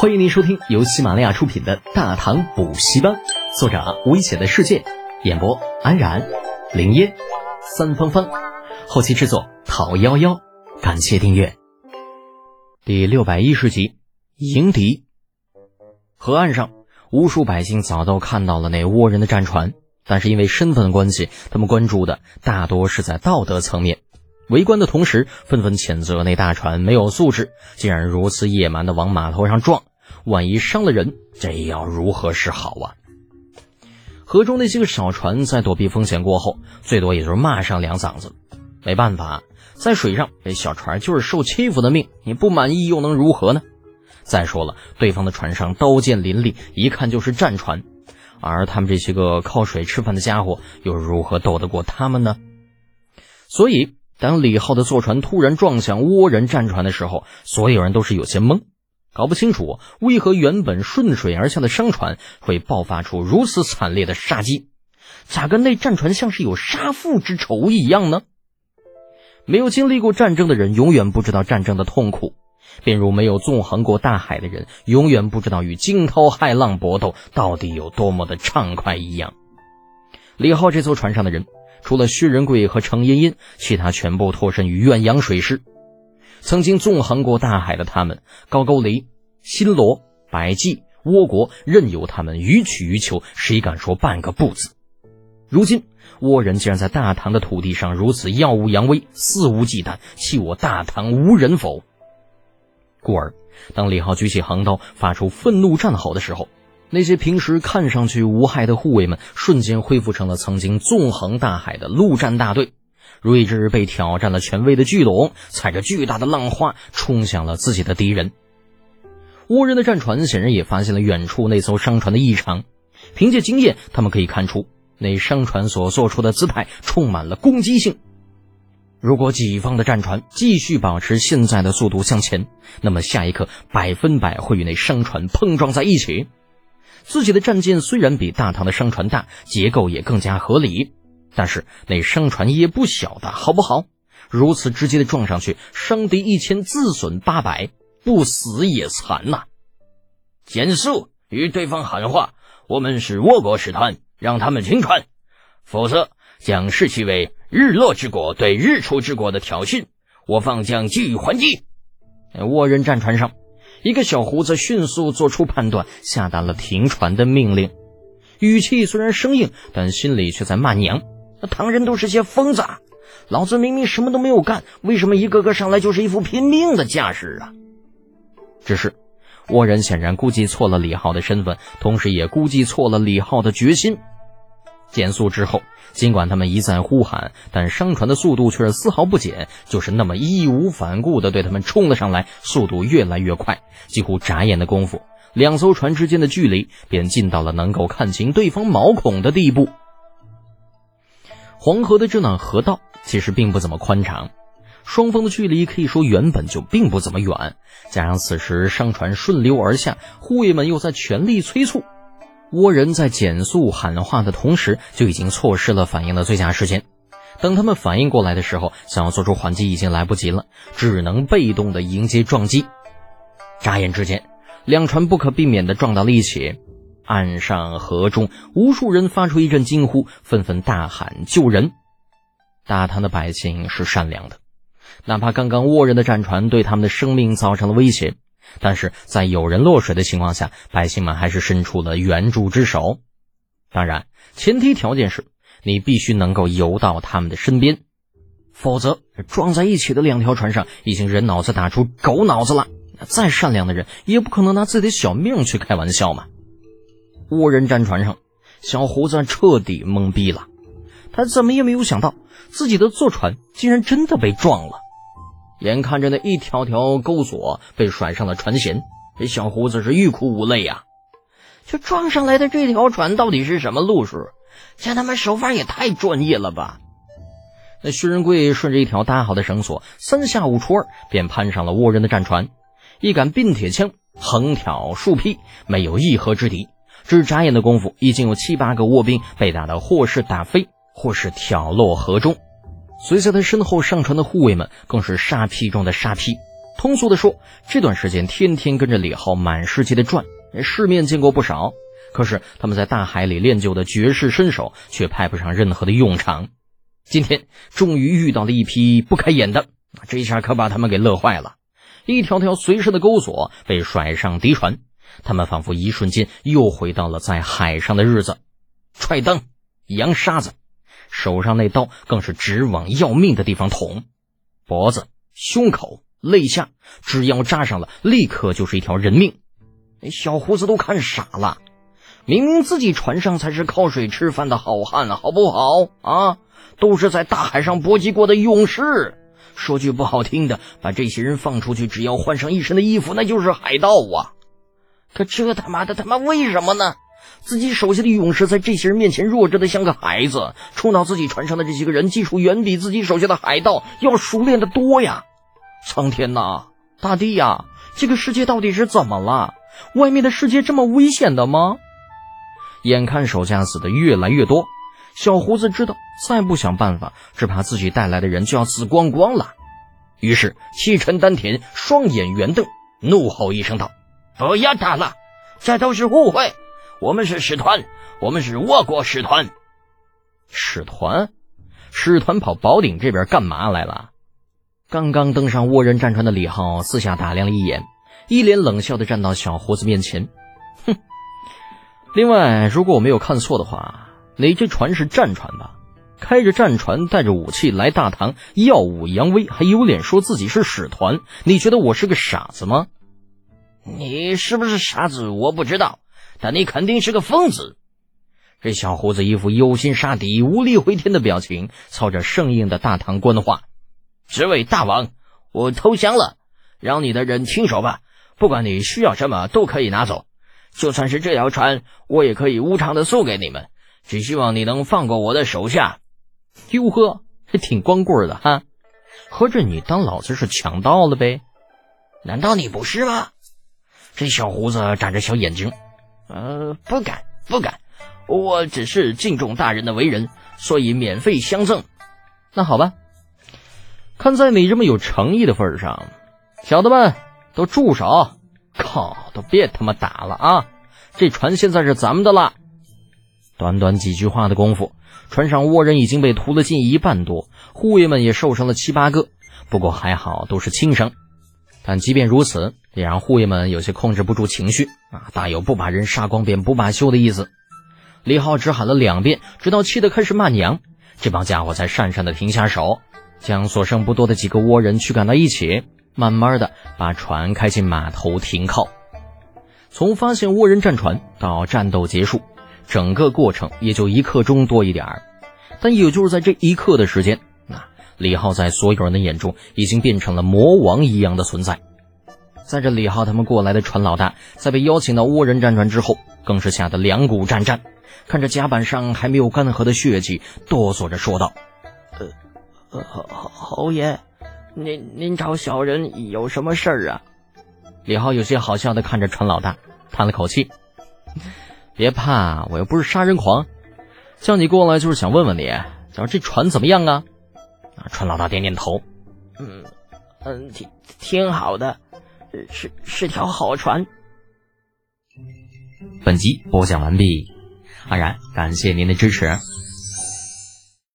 欢迎您收听由喜马拉雅出品的《大唐补习班》，作者危险的世界，演播安然、林烟、三芳芳，后期制作陶幺幺。感谢订阅。第六百一十集，迎敌。河岸上，无数百姓早都看到了那倭人的战船，但是因为身份的关系，他们关注的大多是在道德层面。围观的同时，纷纷谴责那大船没有素质，竟然如此野蛮的往码头上撞。万一伤了人，这要如何是好啊？河中那些个小船在躲避风险过后，最多也就是骂上两嗓子。没办法，在水上这小船就是受欺负的命，你不满意又能如何呢？再说了，对方的船上刀剑林立，一看就是战船，而他们这些个靠水吃饭的家伙，又如何斗得过他们呢？所以。当李浩的坐船突然撞向倭人战船的时候，所有人都是有些懵，搞不清楚为何原本顺水而下的商船会爆发出如此惨烈的杀机，咋跟那战船像是有杀父之仇一样呢？没有经历过战争的人永远不知道战争的痛苦，便如没有纵横过大海的人永远不知道与惊涛骇浪搏斗到底有多么的畅快一样。李浩这艘船上的人。除了薛仁贵和程茵茵，其他全部脱身于远洋水师。曾经纵横过大海的他们，高句丽、新罗、百济、倭国，任由他们予取予求，谁敢说半个不字？如今倭人竟然在大唐的土地上如此耀武扬威、肆无忌惮，弃我大唐无人否？故而，当李浩举起横刀，发出愤怒战吼的时候。那些平时看上去无害的护卫们，瞬间恢复成了曾经纵横大海的陆战大队，如一只被挑战了权威的巨龙，踩着巨大的浪花冲向了自己的敌人。倭人的战船显然也发现了远处那艘商船的异常，凭借经验，他们可以看出那商船所做出的姿态充满了攻击性。如果己方的战船继续保持现在的速度向前，那么下一刻百分百会与那商船碰撞在一起。自己的战舰虽然比大唐的商船大，结构也更加合理，但是那商船也不小的，好不好？如此直接的撞上去，伤敌一千，自损八百，不死也残呐！减速，与对方喊话：“我们是倭国使团，让他们停船，否则将视其为日落之国对日出之国的挑衅，我方将给予还击。”倭人战船上。一个小胡子迅速做出判断，下达了停船的命令，语气虽然生硬，但心里却在骂娘：“那唐人都是些疯子，老子明明什么都没有干，为什么一个个上来就是一副拼命的架势啊？”只是，倭人显然估计错了李浩的身份，同时也估计错了李浩的决心。减速之后，尽管他们一再呼喊，但商船的速度却是丝毫不减，就是那么义无反顾地对他们冲了上来，速度越来越快，几乎眨眼的功夫，两艘船之间的距离便近到了能够看清对方毛孔的地步。黄河的这段河道其实并不怎么宽敞，双方的距离可以说原本就并不怎么远，加上此时商船顺流而下，护卫们又在全力催促。倭人在减速喊话的同时，就已经错失了反应的最佳时间。等他们反应过来的时候，想要做出还击已经来不及了，只能被动的迎接撞击。眨眼之间，两船不可避免的撞到了一起。岸上河中，无数人发出一阵惊呼，纷纷大喊救人。大唐的百姓是善良的，哪怕刚刚倭人的战船对他们的生命造成了威胁。但是在有人落水的情况下，百姓们还是伸出了援助之手。当然，前提条件是你必须能够游到他们的身边，否则撞在一起的两条船上已经人脑子打出狗脑子了。再善良的人也不可能拿自己的小命去开玩笑嘛。倭人战船上，小胡子彻底懵逼了，他怎么也没有想到自己的坐船竟然真的被撞了。眼看着那一条条钩索被甩上了船舷，这小胡子是欲哭无泪呀！这撞上来的这条船到底是什么路数？这他妈手法也太专业了吧！那薛仁贵顺着一条搭好的绳索，三下五除二便攀上了倭人的战船，一杆并铁枪横挑竖劈，没有一合之敌。只眨眼的功夫，已经有七八个倭兵被打得或是打飞，或是挑落河中。随在他身后上船的护卫们更是杀劈中的杀劈，通俗的说，这段时间天天跟着李浩满世界的转，世面见过不少。可是他们在大海里练就的绝世身手却派不上任何的用场。今天终于遇到了一批不开眼的，这一下可把他们给乐坏了。一条条随身的钩索被甩上敌船，他们仿佛一瞬间又回到了在海上的日子。踹灯、扬沙子，手上那刀更是直往要命的地方捅，脖子、胸口。肋下，只要扎上了，立刻就是一条人命。小胡子都看傻了，明明自己船上才是靠水吃饭的好汉，好不好啊？都是在大海上搏击过的勇士。说句不好听的，把这些人放出去，只要换上一身的衣服，那就是海盗啊！可这他妈的他妈为什么呢？自己手下的勇士在这些人面前弱智的像个孩子，冲到自己船上的这些个人技术远比自己手下的海盗要熟练的多呀！苍天呐，大地呀，这个世界到底是怎么了？外面的世界这么危险的吗？眼看手下死的越来越多，小胡子知道再不想办法，只怕自己带来的人就要死光光了。于是气沉丹田，双眼圆瞪，怒吼一声道：“不要打了，这都是误会。我们是使团，我们是倭国使团。使团，使团跑宝鼎这边干嘛来了？”刚刚登上倭人战船的李浩四下打量了一眼，一脸冷笑的站到小胡子面前，哼。另外，如果我没有看错的话，哪只船是战船吧？开着战船，带着武器来大唐耀武扬威，还有脸说自己是使团？你觉得我是个傻子吗？你是不是傻子？我不知道，但你肯定是个疯子。这小胡子一副有心杀敌、无力回天的表情，操着生硬的大唐官话。这位大王，我投降了，让你的人亲手吧。不管你需要什么，都可以拿走。就算是这条船，我也可以无偿的送给你们。只希望你能放过我的手下。哟呵，还挺光棍的哈。合着你当老子是强盗了呗？难道你不是吗？这小胡子眨着小眼睛，呃，不敢，不敢。我只是敬重大人的为人，所以免费相赠。那好吧。看在你这么有诚意的份上，小的们都住手！靠，都别他妈打了啊！这船现在是咱们的了。短短几句话的功夫，船上倭人已经被屠了近一半多，护卫们也受伤了七八个。不过还好都是轻伤，但即便如此，也让护卫们有些控制不住情绪啊，大有不把人杀光便不罢休的意思。李浩只喊了两遍，直到气得开始骂娘，这帮家伙才讪讪的停下手。将所剩不多的几个倭人驱赶到一起，慢慢的把船开进码头停靠。从发现倭人战船到战斗结束，整个过程也就一刻钟多一点儿。但也就是在这一刻的时间，李浩在所有人的眼中已经变成了魔王一样的存在。载着李浩他们过来的船老大，在被邀请到倭人战船之后，更是吓得两股战战，看着甲板上还没有干涸的血迹，哆嗦着说道：“呃。”侯侯爷，您您找小人有什么事儿啊？李浩有些好笑的看着船老大，叹了口气：“别怕，我又不是杀人狂，叫你过来就是想问问你，讲这船怎么样啊？”啊，船老大点点头：“嗯嗯，挺挺好的，是是条好船。”本集播讲完毕，安然感谢您的支持。